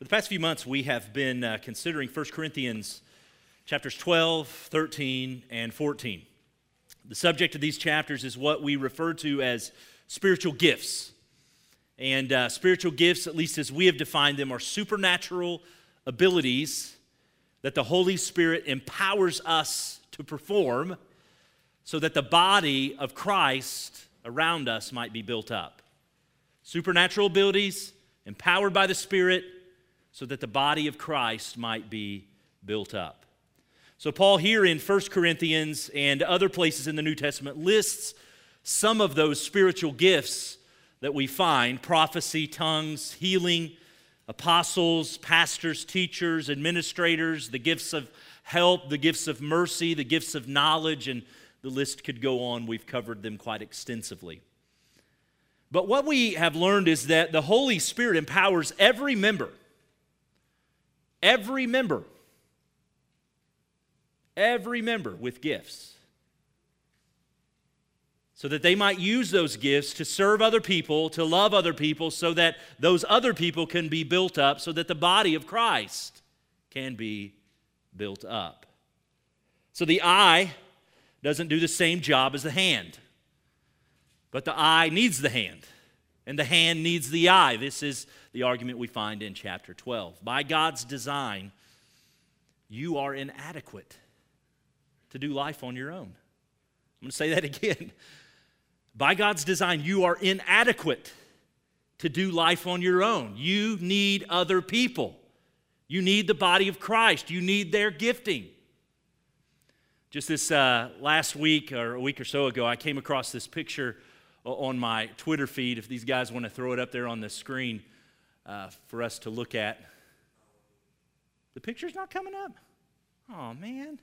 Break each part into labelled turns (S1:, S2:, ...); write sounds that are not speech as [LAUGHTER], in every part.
S1: For the past few months, we have been uh, considering 1 Corinthians chapters 12, 13, and 14. The subject of these chapters is what we refer to as spiritual gifts. And uh, spiritual gifts, at least as we have defined them, are supernatural abilities that the Holy Spirit empowers us to perform so that the body of Christ around us might be built up. Supernatural abilities empowered by the Spirit so that the body of Christ might be built up. So, Paul, here in 1 Corinthians and other places in the New Testament, lists some of those spiritual gifts that we find prophecy, tongues, healing, apostles, pastors, teachers, administrators, the gifts of help, the gifts of mercy, the gifts of knowledge, and the list could go on. We've covered them quite extensively. But what we have learned is that the Holy Spirit empowers every member, every member, every member with gifts so that they might use those gifts to serve other people, to love other people, so that those other people can be built up, so that the body of Christ can be built up. So the eye doesn't do the same job as the hand, but the eye needs the hand, and the hand needs the eye. This is the argument we find in chapter 12. By God's design, you are inadequate to do life on your own. I'm going to say that [LAUGHS] again. By God's design, you are inadequate to do life on your own. You need other people. You need the body of Christ. You need their gifting. Just this uh, last week or a week or so ago, I came across this picture on my Twitter feed. If these guys want to throw it up there on the screen uh, for us to look at. The picture's not coming up. Oh, man.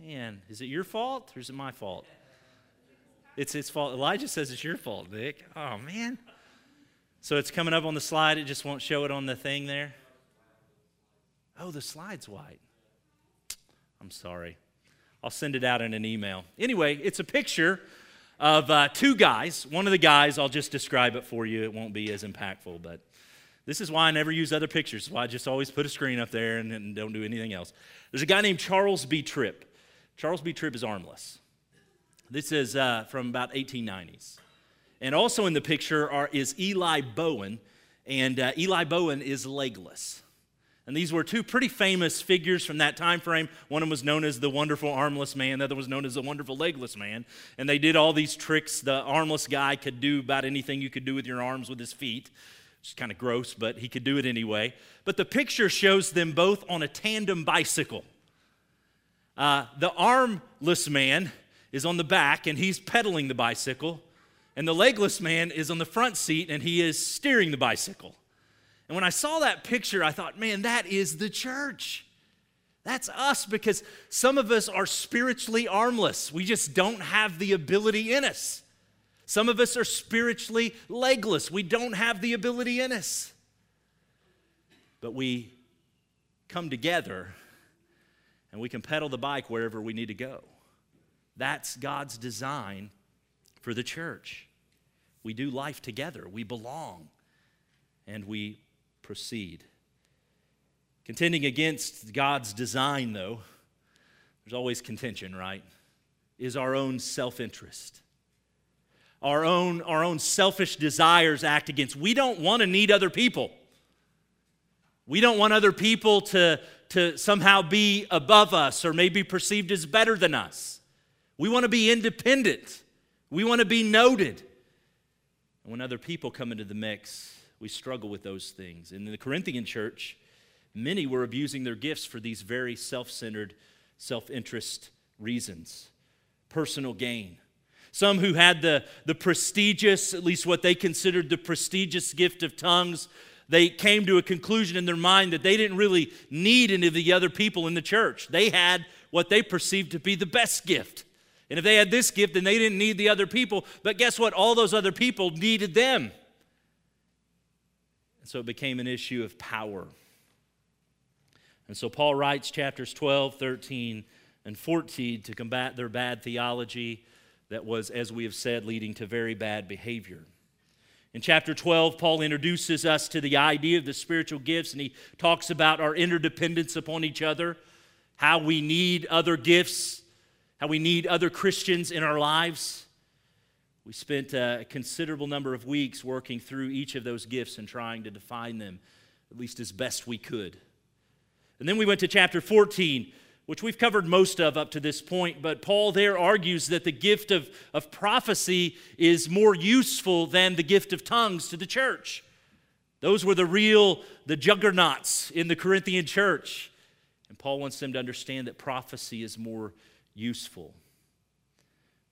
S1: Man, is it your fault or is it my fault? It's his fault. Elijah says it's your fault, Nick. Oh, man. So it's coming up on the slide. It just won't show it on the thing there. Oh, the slide's white. I'm sorry. I'll send it out in an email. Anyway, it's a picture of uh, two guys. One of the guys, I'll just describe it for you. It won't be as impactful, but this is why I never use other pictures. why I just always put a screen up there and, and don't do anything else. There's a guy named Charles B. Tripp. Charles B. Tripp is armless. This is uh, from about 1890s. And also in the picture are, is Eli Bowen, and uh, Eli Bowen is legless. And these were two pretty famous figures from that time frame. One of them was known as the wonderful armless man, the other was known as the wonderful legless man. And they did all these tricks. The armless guy could do about anything you could do with your arms with his feet. It's kind of gross, but he could do it anyway. But the picture shows them both on a tandem bicycle. Uh, the armless man is on the back and he's pedaling the bicycle, and the legless man is on the front seat and he is steering the bicycle. And when I saw that picture, I thought, man, that is the church. That's us because some of us are spiritually armless. We just don't have the ability in us. Some of us are spiritually legless. We don't have the ability in us. But we come together and we can pedal the bike wherever we need to go. That's God's design for the church. We do life together, we belong, and we proceed. Contending against God's design, though, there's always contention, right? Is our own self interest. Our own, our own selfish desires act against. We don't want to need other people. We don't want other people to, to somehow be above us or maybe perceived as better than us. We want to be independent. We want to be noted. And when other people come into the mix, we struggle with those things. In the Corinthian church, many were abusing their gifts for these very self centered, self interest reasons personal gain. Some who had the, the prestigious, at least what they considered the prestigious gift of tongues, they came to a conclusion in their mind that they didn't really need any of the other people in the church. They had what they perceived to be the best gift. And if they had this gift, then they didn't need the other people. But guess what? All those other people needed them. And so it became an issue of power. And so Paul writes chapters 12, 13, and 14 to combat their bad theology that was, as we have said, leading to very bad behavior. In chapter 12, Paul introduces us to the idea of the spiritual gifts and he talks about our interdependence upon each other, how we need other gifts, how we need other Christians in our lives. We spent a considerable number of weeks working through each of those gifts and trying to define them, at least as best we could. And then we went to chapter 14, which we've covered most of up to this point, but Paul there argues that the gift of, of prophecy is more useful than the gift of tongues to the church. Those were the real, the juggernauts in the Corinthian church. And Paul wants them to understand that prophecy is more useful.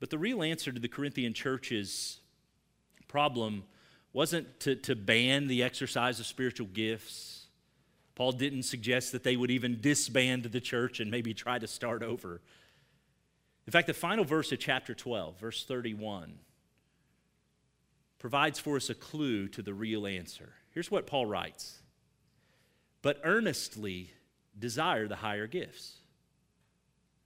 S1: But the real answer to the Corinthian church's problem wasn't to, to ban the exercise of spiritual gifts. Paul didn't suggest that they would even disband the church and maybe try to start over. In fact, the final verse of chapter 12, verse 31, provides for us a clue to the real answer. Here's what Paul writes But earnestly desire the higher gifts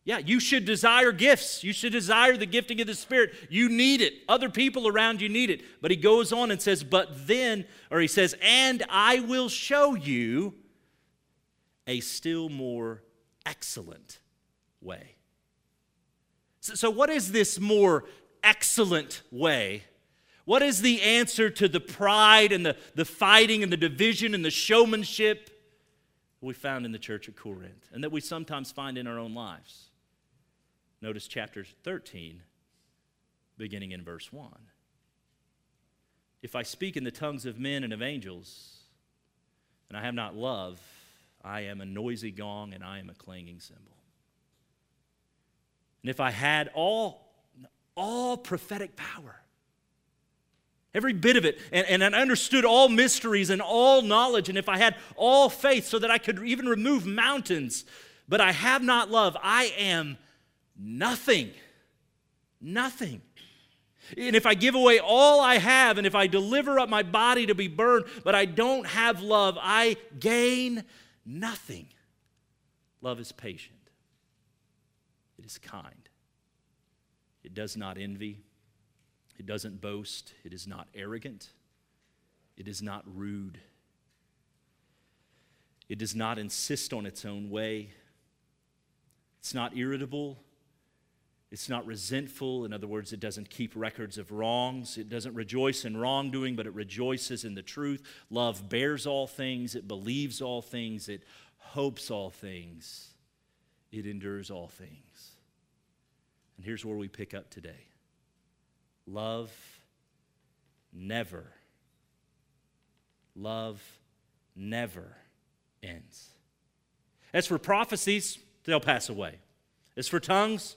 S1: yeah, you should desire gifts. You should desire the gifting of the Spirit. You need it. Other people around you need it. But he goes on and says, But then, or he says, And I will show you a still more excellent way. So, so what is this more excellent way? What is the answer to the pride and the, the fighting and the division and the showmanship we found in the church at Corinth and that we sometimes find in our own lives? Notice chapter 13, beginning in verse 1. If I speak in the tongues of men and of angels, and I have not love, I am a noisy gong and I am a clanging cymbal. And if I had all, all prophetic power, every bit of it, and, and I understood all mysteries and all knowledge, and if I had all faith so that I could even remove mountains, but I have not love, I am Nothing. Nothing. And if I give away all I have, and if I deliver up my body to be burned, but I don't have love, I gain nothing. Love is patient, it is kind, it does not envy, it doesn't boast, it is not arrogant, it is not rude, it does not insist on its own way, it's not irritable. It's not resentful. In other words, it doesn't keep records of wrongs. It doesn't rejoice in wrongdoing, but it rejoices in the truth. Love bears all things, it believes all things, it hopes all things, it endures all things. And here's where we pick up today love never, love never ends. As for prophecies, they'll pass away. As for tongues,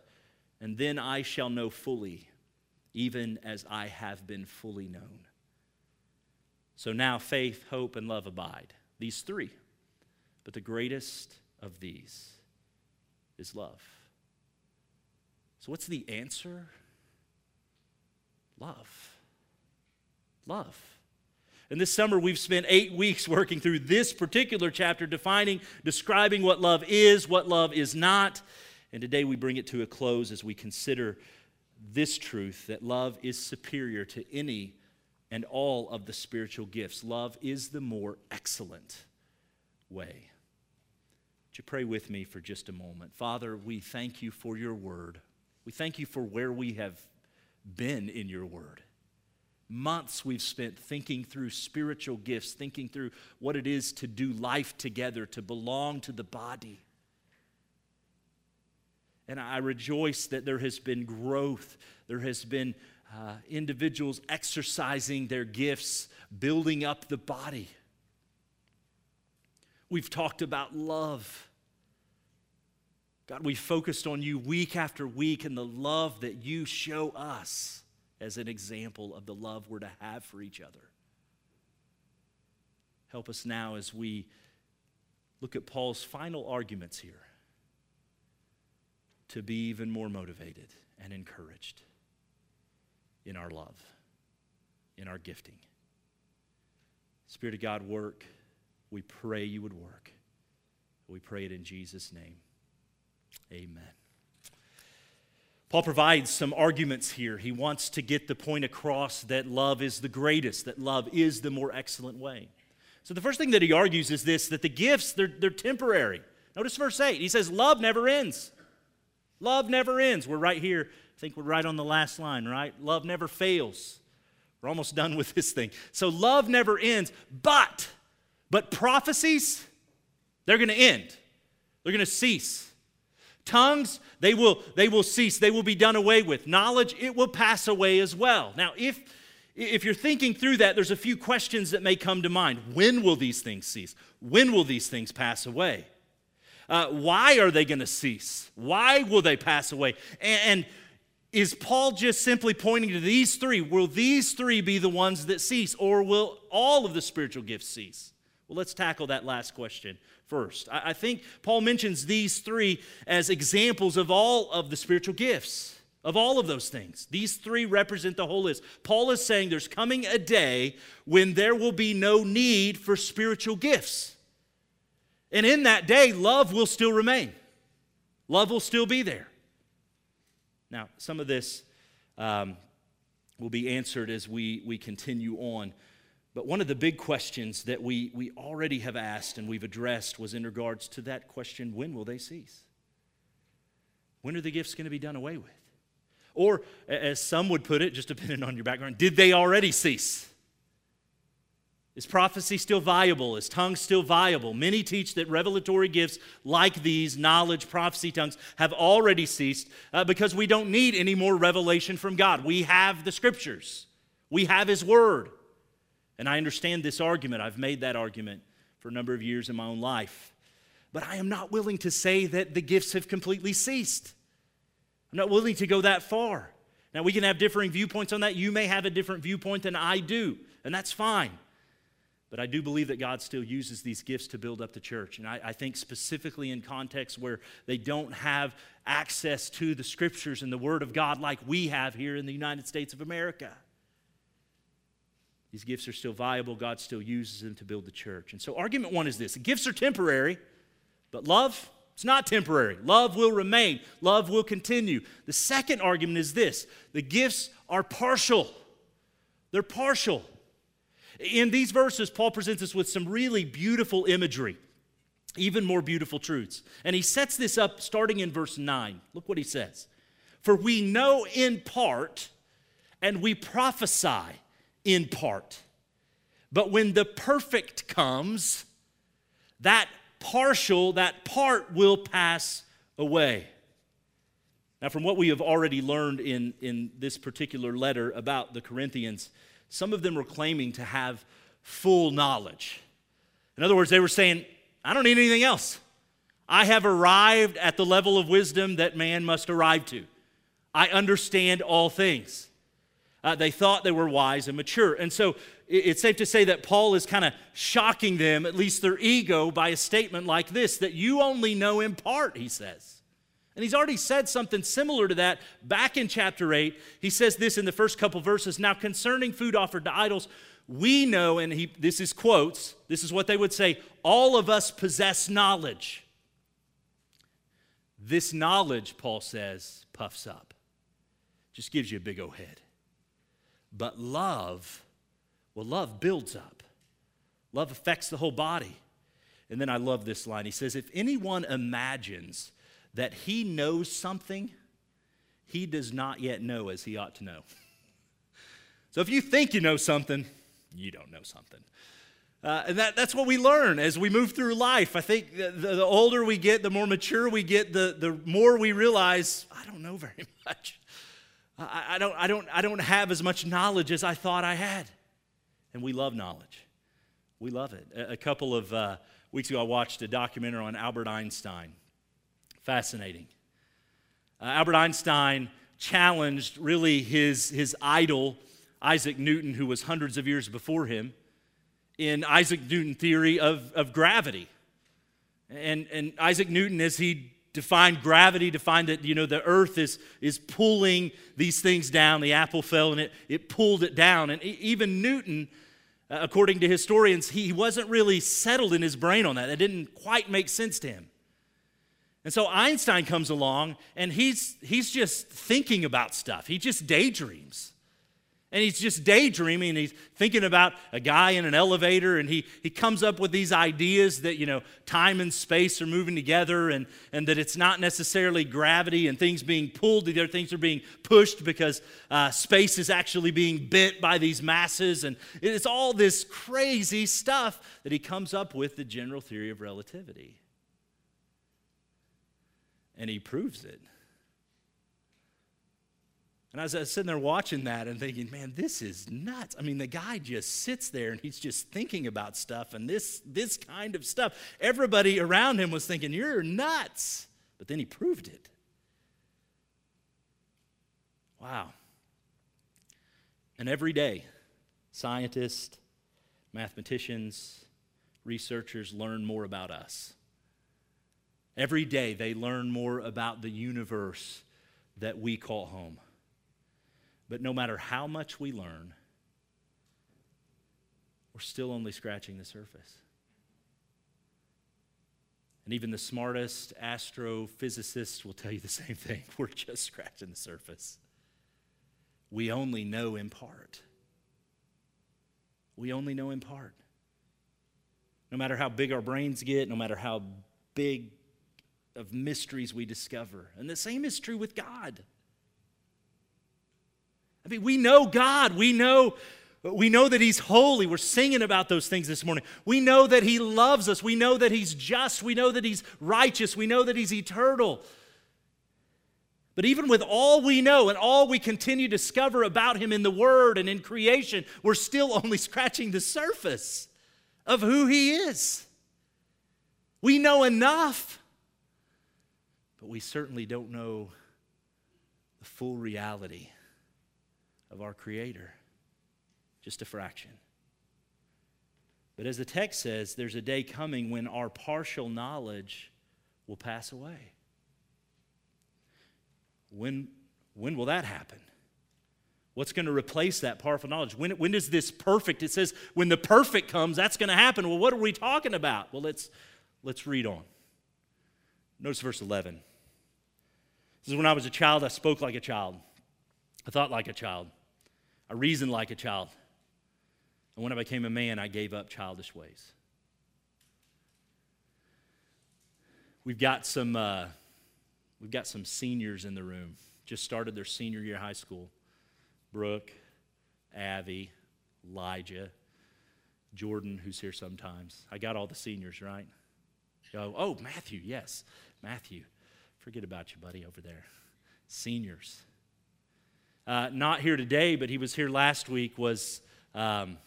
S1: and then I shall know fully, even as I have been fully known. So now faith, hope, and love abide. These three. But the greatest of these is love. So, what's the answer? Love. Love. And this summer, we've spent eight weeks working through this particular chapter, defining, describing what love is, what love is not. And today we bring it to a close as we consider this truth that love is superior to any and all of the spiritual gifts. Love is the more excellent way. Would you pray with me for just a moment? Father, we thank you for your word. We thank you for where we have been in your word. Months we've spent thinking through spiritual gifts, thinking through what it is to do life together, to belong to the body. And I rejoice that there has been growth. There has been uh, individuals exercising their gifts, building up the body. We've talked about love. God, we focused on you week after week and the love that you show us as an example of the love we're to have for each other. Help us now as we look at Paul's final arguments here to be even more motivated and encouraged in our love, in our gifting. Spirit of God, work. We pray you would work. We pray it in Jesus' name. Amen. Paul provides some arguments here. He wants to get the point across that love is the greatest, that love is the more excellent way. So the first thing that he argues is this that the gifts, they're, they're temporary. Notice verse 8. He says, Love never ends. Love never ends. We're right here. I think we're right on the last line, right? Love never fails. We're almost done with this thing. So love never ends, but but prophecies they're going to end. They're going to cease. Tongues, they will they will cease. They will be done away with. Knowledge, it will pass away as well. Now, if if you're thinking through that, there's a few questions that may come to mind. When will these things cease? When will these things pass away? Uh, why are they going to cease? Why will they pass away? And, and is Paul just simply pointing to these three? Will these three be the ones that cease, or will all of the spiritual gifts cease? Well, let's tackle that last question first. I, I think Paul mentions these three as examples of all of the spiritual gifts of all of those things. These three represent the whole list. Paul is saying there's coming a day when there will be no need for spiritual gifts. And in that day, love will still remain, love will still be there. Now, some of this um, will be answered as we, we continue on. But one of the big questions that we, we already have asked and we've addressed was in regards to that question when will they cease? When are the gifts going to be done away with? Or, as some would put it, just depending on your background, did they already cease? Is prophecy still viable? Is tongues still viable? Many teach that revelatory gifts like these, knowledge, prophecy, tongues, have already ceased uh, because we don't need any more revelation from God. We have the scriptures, we have His Word. And I understand this argument. I've made that argument for a number of years in my own life. But I am not willing to say that the gifts have completely ceased. I'm not willing to go that far. Now, we can have differing viewpoints on that. You may have a different viewpoint than I do, and that's fine. But I do believe that God still uses these gifts to build up the church. And I, I, think specifically in contexts where they don't have access to the scriptures and the Word of God like we have here in the United States of America. These gifts are still viable. God still uses them to build the church. And so, argument one is this gifts are temporary, but love, it's not temporary. Love will remain, love will continue. The second argument is this the gifts are partial. They're partial. In these verses, Paul presents us with some really beautiful imagery, even more beautiful truths. And he sets this up starting in verse 9. Look what he says For we know in part, and we prophesy in part. But when the perfect comes, that partial, that part will pass away. Now, from what we have already learned in, in this particular letter about the Corinthians, some of them were claiming to have full knowledge. In other words, they were saying, I don't need anything else. I have arrived at the level of wisdom that man must arrive to. I understand all things. Uh, they thought they were wise and mature. And so it's safe to say that Paul is kind of shocking them, at least their ego, by a statement like this that you only know in part, he says. And he's already said something similar to that back in chapter 8. He says this in the first couple verses Now, concerning food offered to idols, we know, and he, this is quotes, this is what they would say all of us possess knowledge. This knowledge, Paul says, puffs up, just gives you a big old head. But love, well, love builds up, love affects the whole body. And then I love this line. He says, If anyone imagines that he knows something he does not yet know as he ought to know. so if you think you know something, you don't know something. Uh, and that, that's what we learn as we move through life. I think the, the, older we get, the more mature we get, the, the more we realize, I don't know very [LAUGHS] much. I, I, don't, I, don't, I don't have as much knowledge as I thought I had. And we love knowledge. We love it. A, a couple of uh, weeks ago, I watched a documentary on Albert Einstein. Fascinating. Uh, Albert Einstein challenged really his, his idol, Isaac Newton, who was hundreds of years before him, in Isaac Newton theory of, of gravity. And, and Isaac Newton, as he defined gravity, defined that you know the earth is, is pulling these things down. The apple fell and it, it pulled it down. And even Newton, uh, according to historians, he wasn't really settled in his brain on that. That didn't quite make sense to him. And so Einstein comes along and he's, he's just thinking about stuff. He just daydreams. And he's just daydreaming and he's thinking about a guy in an elevator and he, he comes up with these ideas that, you know, time and space are moving together and, and that it's not necessarily gravity and things being pulled together, things are being pushed because uh, space is actually being bent by these masses. And it's all this crazy stuff that he comes up with the general theory of relativity and he proves it. And I was, sitting there watching that and thinking, man, this is nuts. I mean, the guy just sits there and he's just thinking about stuff and this, this kind of stuff. Everybody around him was thinking, you're nuts. But then he proved it. Wow. And every day, scientists, mathematicians, researchers learn more about us. Every day they learn more about the universe that we call home. But no matter how much we learn, we're still only scratching the surface. And even the smartest astrophysicists will tell you the [LAUGHS] same thing. We're just scratching the surface. We only know in part. We only know in part. No matter how big our brains get, no matter how big of mysteries we discover. And the same is true with God. I mean, we know God. We know, we know that He's holy. We're singing about those things this morning. We know that He loves us. We know that He's just. We know that He's righteous. We know that He's eternal. But even with all we know and all we continue to discover about Him in the Word and in creation, we're still [LAUGHS] only scratching the surface of who He is. We know enough but we certainly don't know the full reality of our Creator. Just a fraction. But as the text says, there's a day coming when our partial knowledge will pass away. When, when will that happen? What's going to replace that powerful knowledge? When, when does this perfect? It says when the perfect comes, that's going to happen. Well, what are we talking about? Well, let's, let's read on. Notice verse 11. This is when I was a child, I spoke like a child. I thought like a child. I reasoned like a child. And when I became a man, I gave up childish ways. We've got some, uh, we've got some seniors in the room. Just started their senior year high school. Brooke, Avi, Elijah, Jordan, who's here sometimes. I got all the seniors, right? Oh, oh Matthew, yes, Matthew. Forget about you, buddy, over there. Seniors. Uh, not here today, but he was here last week, was um,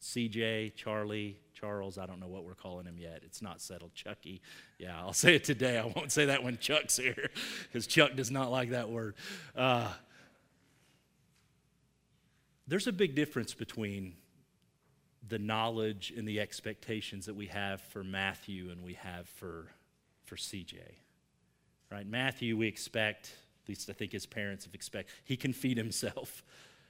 S1: CJ, Charlie, Charles. I don't know what we're calling him yet. It's not settled. Chucky. Yeah, I'll say it today. I won't say that when Chuck's here because Chuck does not like that word. Uh, there's a big difference between the knowledge and the expectations that we have for Matthew and we have for, for CJ right? Matthew, we expect, at least I think his parents have expect, he can feed himself,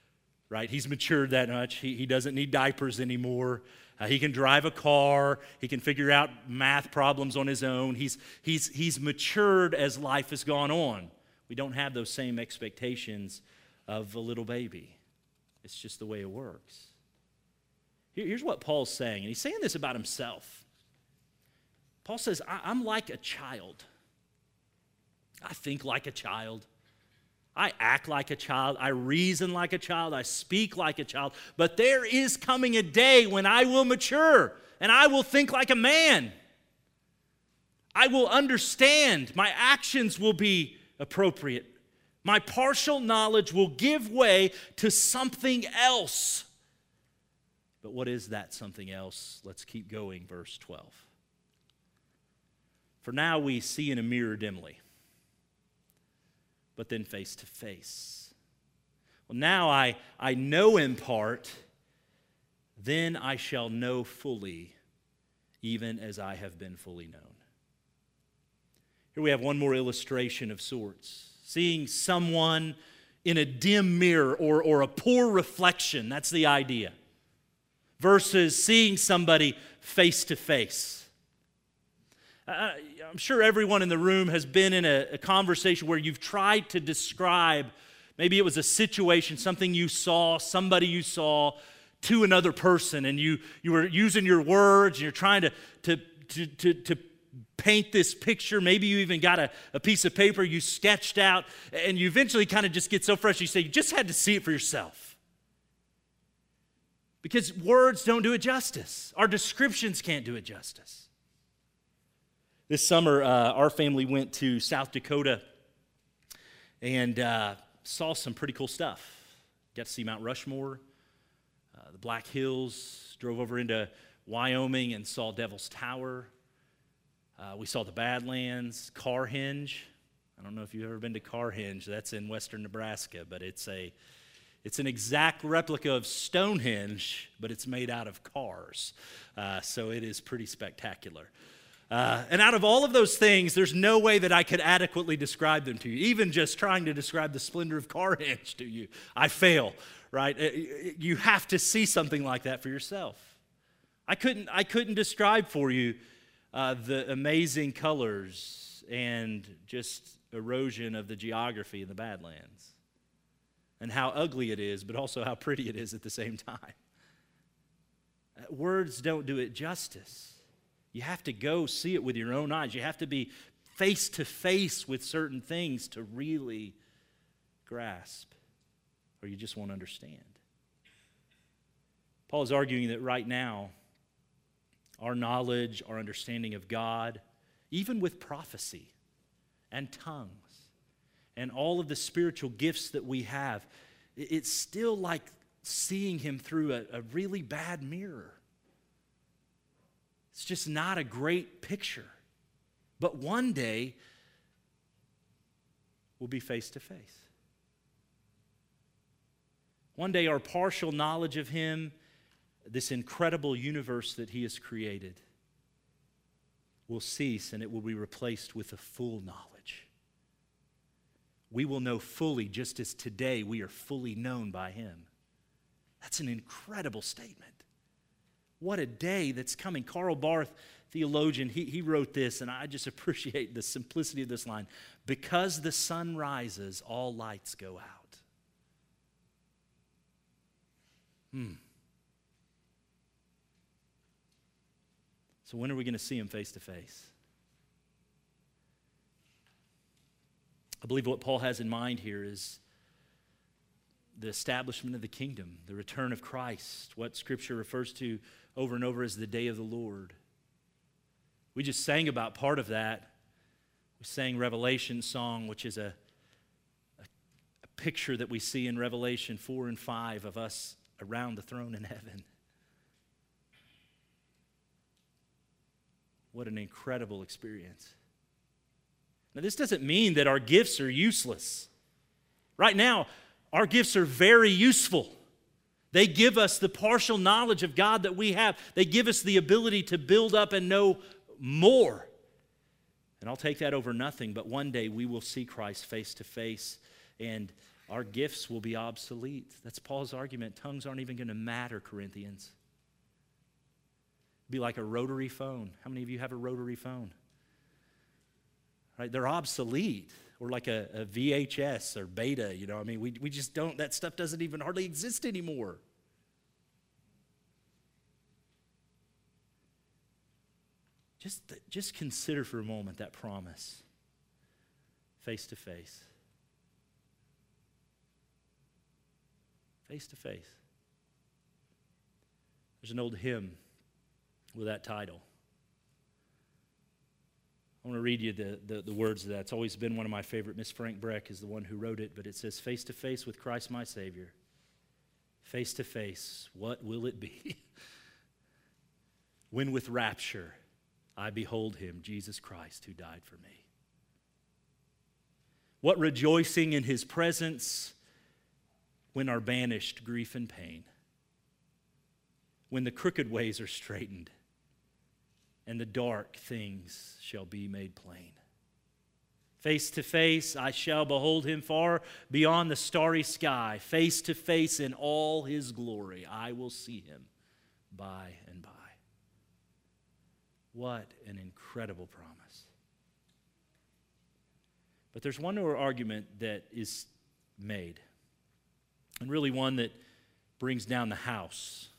S1: [LAUGHS] right? He's matured that much. He, he doesn't need diapers anymore. Uh, he can drive a car. He can figure out math problems on his own. He's, he's, he's matured as life has gone on. We don't have those same expectations of a little baby. It's just the way it works. here's what Paul's saying, and he's saying this about himself. Paul says, I'm like a child. I think like a child. I act like a child. I reason like a child. I speak like a child. But there is coming a day when I will mature and I will think like a man. I will understand. My actions will be appropriate. My partial knowledge will give way to something else. But what is that something else? Let's keep going, verse 12. For now we see in a mirror dimly but then face to face. Well, now I, I know in part, then I shall know fully, even as I have been fully known. Here we have one more illustration of sorts. Seeing someone in a dim mirror or, or a poor reflection, that's the idea, versus seeing somebody face to face. I'm sure everyone in the room has been in a, a conversation where you've tried to describe maybe it was a situation, something you saw, somebody you saw to another person, and you, you were using your words and you're trying to, to, to, to, to paint this picture. Maybe you even got a, a piece of paper you sketched out, and you eventually kind of just get so fresh you say, You just had to see it for yourself. Because words don't do it justice, our descriptions can't do it justice. This summer, uh, our family went to South Dakota and uh, saw some pretty cool stuff. Got to see Mount Rushmore, uh, the Black Hills, drove over into Wyoming and saw Devil's Tower. Uh, we saw the Badlands, Carhenge. I don't know if you've ever been to Carhenge. That's in western Nebraska, but it's a it's an exact replica of Stonehenge, but it's made out of cars. Uh, so it is pretty spectacular. Uh, and out of all of those things, there's no way that I could adequately describe them to you. Even just trying to describe the splendor of Carhenge [LAUGHS] to you, I fail, right? Uh, you have to see something like that for yourself. I couldn't, I couldn't describe for you uh, the amazing colors and just erosion of the geography in the Badlands and how ugly it is, but also how pretty it is at the same time. Uh, words don't do it justice. You have to go see it with your own eyes. You have to be face to face with certain things to really grasp, or you just won't understand. Paul is arguing that right now, our knowledge, our understanding of God, even with prophecy and tongues and all of the spiritual gifts that we have, it's still like seeing Him through a, a really bad mirror. It's just not a great picture. But one day, we'll be face to face. One day, our partial knowledge of Him, this incredible universe that He has created, will cease and it will be replaced with a full knowledge. We will know fully, just as today we are fully known by Him. That's an incredible statement. What a day that's coming. Karl Barth, theologian, he, he wrote this, and I just [LAUGHS] appreciate the simplicity of this line. Because the sun rises, all lights go out. Hmm. So, when are we going to see him face to face? I believe what Paul has in mind here is the establishment of the kingdom, the return of Christ, what Scripture refers to over and over as the day of the Lord. We just sang about part of that. We sang Revelation song, which is a, a, a picture that we see in Revelation 4 and 5 of us around the throne in heaven. What an incredible experience. Now, this doesn't mean that our gifts are useless. Right now, our gifts are very useful. They give us the partial knowledge of God that we have. They give us the ability to build up and know more. And I'll take that over nothing, but one day we will see Christ face to face and our gifts will be obsolete. That's Paul's argument. Tongues aren't even going to matter, Corinthians. Be like a rotary phone. How many of you have a rotary phone? Right? They're obsolete or like a, a VHS or beta, you know. I mean, we, we just don't, that stuff doesn't even hardly exist anymore. Just, just consider for a moment that promise face to face. Face to face. There's an old hymn with that title. I want to read you the, the, the, words of that. It's always been one of my favorite. Miss Frank Breck is the one who wrote it, but it says, Face to face with Christ my Savior. Face to face, what will it be? [LAUGHS] when with rapture I behold him, Jesus Christ, who died for me. What rejoicing in his presence when are banished grief and pain, when the crooked ways are straightened, and the dark things shall be made plain. Face to face, I shall behold him far beyond the starry sky. Face to face in all his glory, I will see him by and by. What an incredible promise. But there's one more argument that is made, and really one that brings down the house.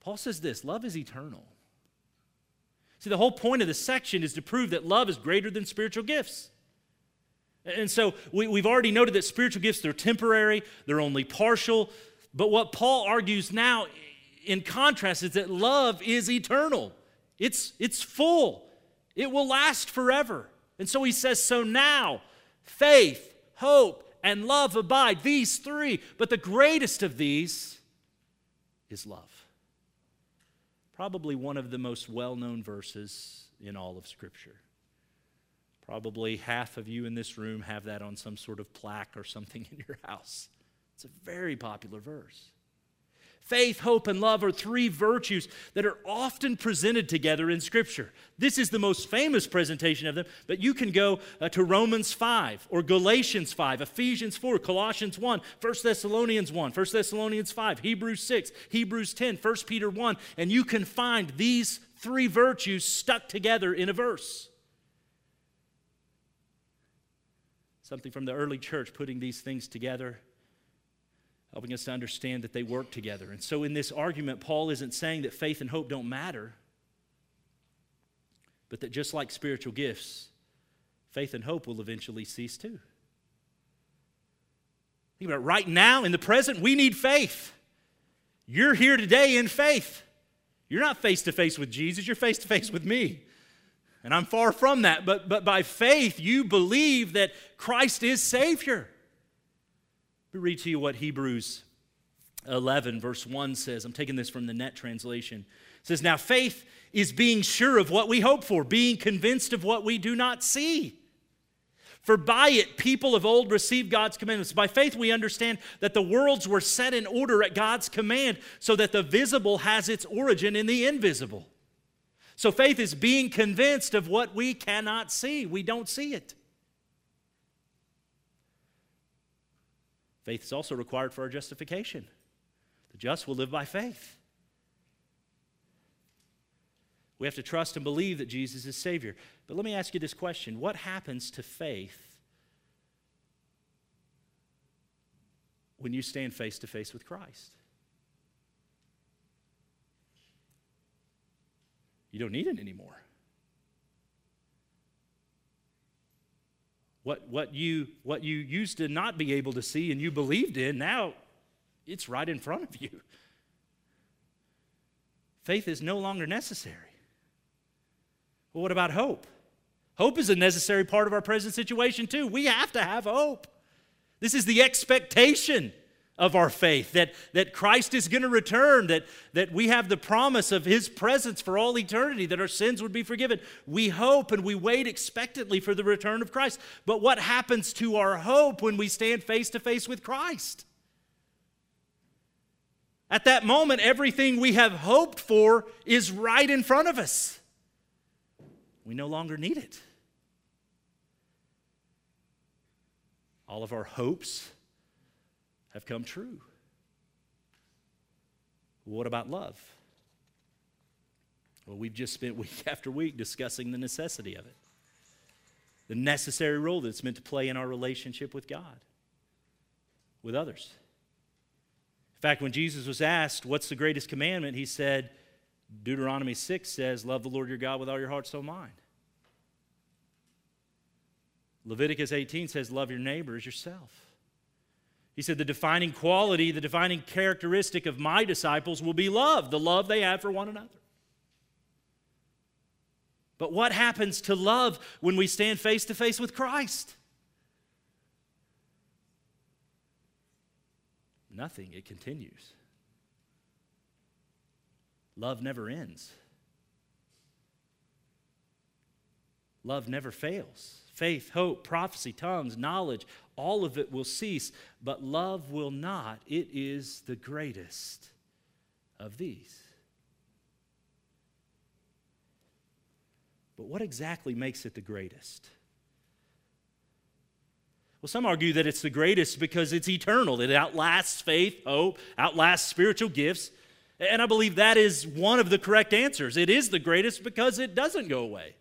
S1: Paul says this love is eternal. See, the whole point of this section is to prove that love is greater than spiritual gifts. And so we, have already noted that spiritual gifts, they're temporary, they're only partial. But what Paul argues now, in contrast, is that love is eternal. It's, it's full, it will last forever. And so he says, So now, faith, hope, and love abide, these three. But the greatest of these is love. Probably one of the most well known verses in all of Scripture. Probably half of you in this room have that on some sort of plaque or something [LAUGHS] in your house. It's a very popular verse. Faith, hope, and love are three virtues that are often presented together in Scripture. This is the most famous presentation of them, but you can go uh, to Romans 5 or Galatians 5, Ephesians 4, Colossians 1, 1 Thessalonians 1, 1 Thessalonians 5, Hebrews 6, Hebrews 10, 1 Peter 1, and you can find these three virtues stuck together in a verse. Something from the early church putting these things together helping us to understand that they work together. And so, in this argument, Paul isn't saying that faith and hope don't matter, but that just like spiritual gifts, faith and hope will eventually cease too. Think about it. Right now, in the present, we need faith. You're here today in faith. You're not face to face with Jesus, you're face to face with me. And I'm far from that, but, but by faith, you believe that Christ is Savior. Read to you what Hebrews 11, verse 1 says. I'm taking this from the net translation. It says, Now faith is being sure of what we hope for, being convinced of what we do not see. For by it, people of old received God's commandments. By faith, we understand that the worlds were set in order at God's command, so that the visible has its origin in the invisible. So faith is being convinced of what we cannot see. We don't see it. Faith is also required for our justification. The just will live by faith. We have to trust and believe that Jesus is Savior. But let me ask you this question What happens to faith when you stand face to face with Christ? You don't need it anymore. What, what, you, what you used to not be able to see and you believed in, now it's right in front of you. Faith is no longer necessary. Well, what about hope? Hope is a necessary part of our present situation, too. We have to have hope. This is the expectation of our faith, that, that Christ is going to return, that, that we have the promise of his presence for all eternity, that our sins would be forgiven. We hope and we wait expectantly for the return of Christ. But what happens to our hope when we stand face to face with Christ? At that moment, everything we have hoped for is right in front of us. We no longer need it. All of our hopes, have come true. What about love? Well, we've just spent [LAUGHS] week after week discussing the necessity of it, the necessary role that it's meant to play in our relationship with God, with others. In fact, when Jesus was asked, What's the greatest commandment? he said, Deuteronomy 6 says, Love the Lord your God with all your heart, soul, mind. Leviticus 18 says, Love your neighbor as yourself. He said, The defining quality, the defining characteristic of my disciples will be love, the love they have for one another. But what happens to love when we stand face to face with Christ? Nothing, it continues. Love never ends. Love never fails. faith, hope, prophecy, tongues, knowledge, all of it will cease, but love will not. It is the greatest of these. But what exactly makes it the greatest? Well, some argue that it's the greatest because it's eternal. It outlasts faith, hope, outlasts spiritual gifts. And I believe that is one of the correct answers. It is the greatest because it doesn't go away.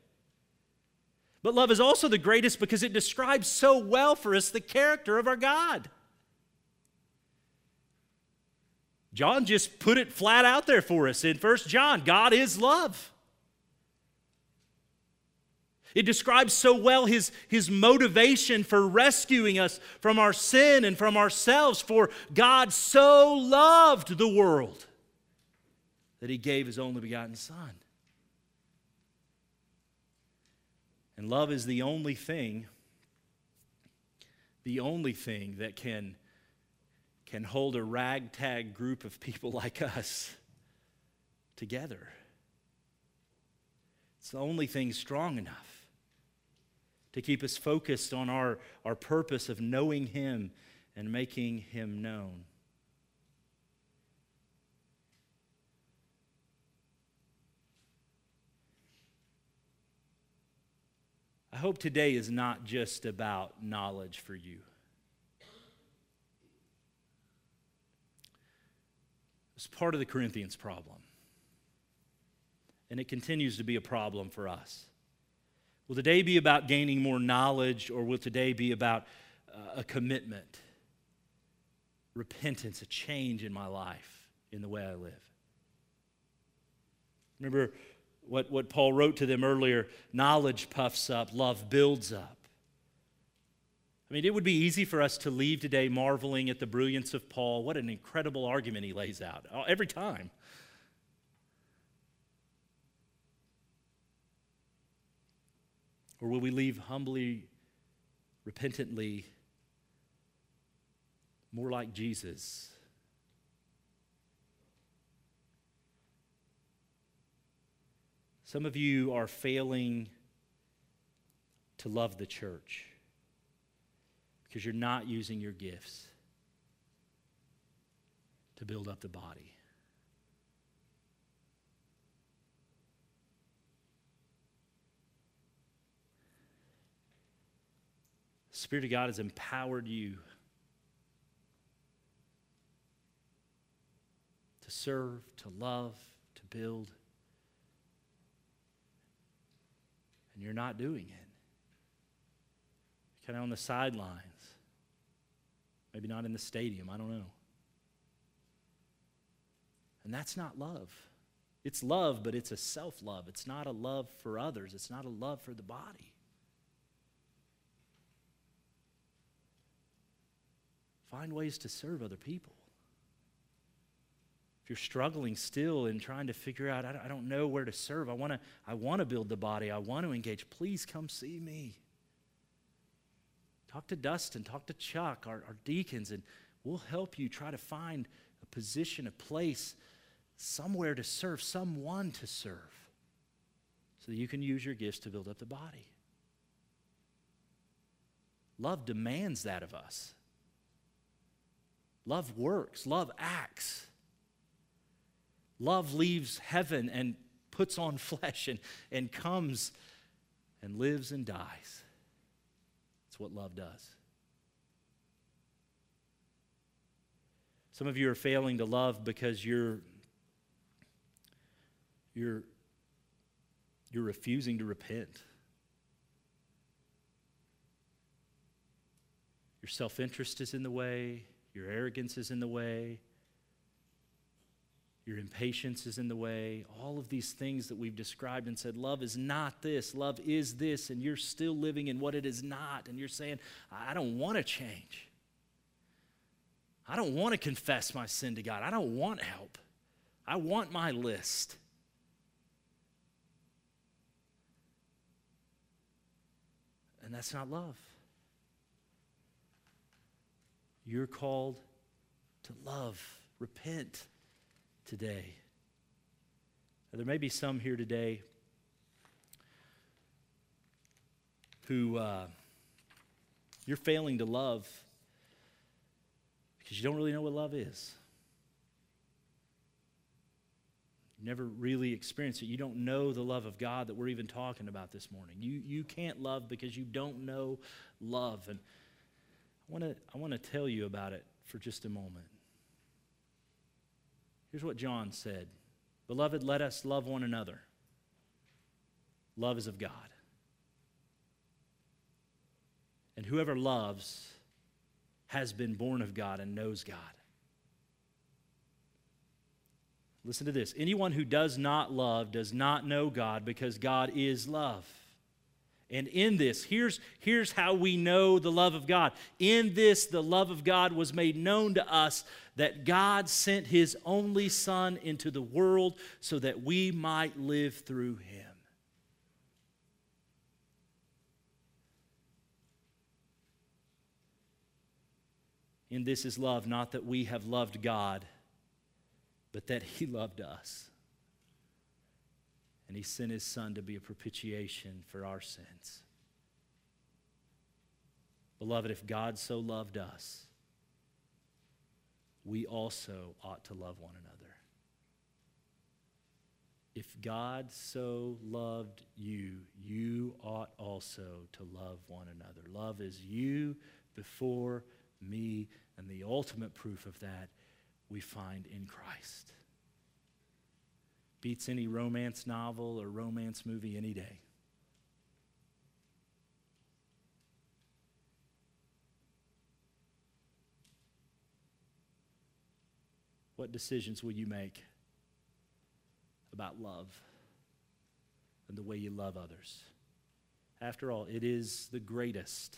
S1: But love is also the greatest because it describes so well for us the character of our God. John just put it flat out there for us in First John God is love. It describes so well his, his motivation for rescuing us from our sin and from ourselves. For God so loved the world that he gave his only begotten Son. And love is the only thing, the only thing that can, can hold a ragtag group of people [LAUGHS] like us together. It's the only thing strong enough to keep us focused on our, our purpose of knowing Him and making Him known. Hope today is not just about knowledge for you. It's part of the Corinthians problem. And it continues to be a problem for us. Will today be about gaining more knowledge, or will today be about uh, a commitment, repentance, a change in my life, in the way I live? Remember, what, what Paul wrote to them earlier knowledge puffs up, love builds up. I mean, it would be easy for us to leave today marveling at the brilliance of Paul. What an incredible argument he lays out uh, every time. Or will we leave humbly, repentantly, more like Jesus? Some of you are failing to love the church because you're not using your gifts to build up the body. The Spirit of God has empowered you to serve, to love, to build. And you're not doing it. Kind of on the sidelines. Maybe not in the stadium, I don't know. And that's not love. It's love, but it's a self love. It's not a love for others, it's not a love for the body. Find ways to serve other people you're struggling still and trying to figure out, I don't know where to serve, I want to I wanna build the body, I want to engage, please come see me. Talk to Dustin, talk to Chuck, our, our deacons, and we'll help you try to find a position, a place, somewhere to serve, someone to serve, so that you can use your gifts to build up the body. Love demands that of us. Love works, love acts. Love leaves heaven and puts on [LAUGHS] flesh and, and comes and lives and dies. That's what love does. Some of you are failing to love because you're you're you're refusing to repent. Your self-interest is in the way, your arrogance is in the way, your impatience is in the way, all of these things that we've described and said, love is not this, love is this, and you're still living in what it is not, and you're saying, I don't want to change. I don't want to confess my sin to God. I don't want help. I want my list. And that's not love. You're called to love, repent today. Now, there may be some here today who uh, you're failing to love because you don't really know what love is. You never really experienced it. You don't know the love of God that we're even talking about this morning. You, you can't love because you don't know love. And I want to I want to tell you about it for just a moment. Here's what John said Beloved, let us love one another. Love is of God. And whoever loves has been born of God and knows God. Listen to this. Anyone who does not love does not know God because God is love. And in this, here's, here's how we know the love of God. In this, the love of God was made known to us that God sent his only Son into the world so that we might live through him. In this is love, not that we have loved God, but that he [LAUGHS] loved us. And he sent his son to be a propitiation for our sins. Beloved, if God so loved us, we also ought to love one another. If God so loved you, you ought also to love one another. Love is you before me, and the ultimate proof of that we find in Christ beats any romance novel or romance movie any day. What decisions will you make about love and the way you love others? After all, it is the greatest.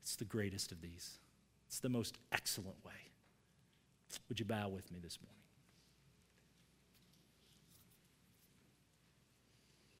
S1: It's the greatest of these. It's the most excellent way. Would you bow with me this morning?